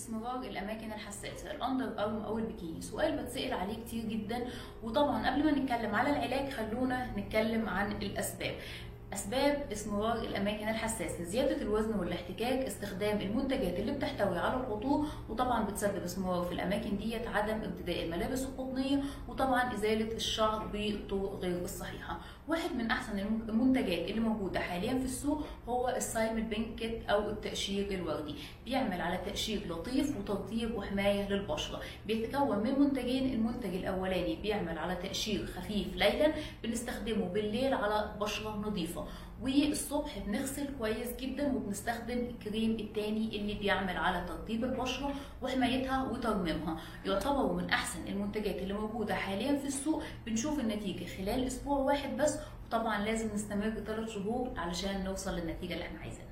اسمرار الأماكن الحساسة ال underarm أو البكيني سؤال بتسأل عليه كتير جدا وطبعا قبل ما نتكلم على العلاج خلونا نتكلم عن الأسباب. أسباب اسمرار الأماكن الحساسة زيادة الوزن والاحتكاك استخدام المنتجات اللي بتحتوي على العطور وطبعا بتسبب اسمرار في الأماكن ديت عدم ارتداء الملابس القطنية وطبعا إزالة الشعر بالطرق غير الصحيحة. واحد من أحسن المنتجات اللي موجودة حاليا في السوق هو السايمل بينكت أو التقشير الوردي. بيعمل على تقشير لطيف وترطيب وحماية للبشرة. بيتكون من منتجين المنتج الأولاني بيعمل على تقشير خفيف ليلا بنستخدمه بالليل على بشرة نظيفه والصبح بنغسل كويس جدا وبنستخدم الكريم التاني اللي بيعمل على ترطيب البشرة وحمايتها وترميمها. يعتبر من أحسن المنتجات اللي موجودة حاليا في السوق. بنشوف النتيجة خلال أسبوع واحد بس. وطبعا لازم نستمر ثلاث شهور علشان نوصل للنتيجة اللي إحنا عايزينها.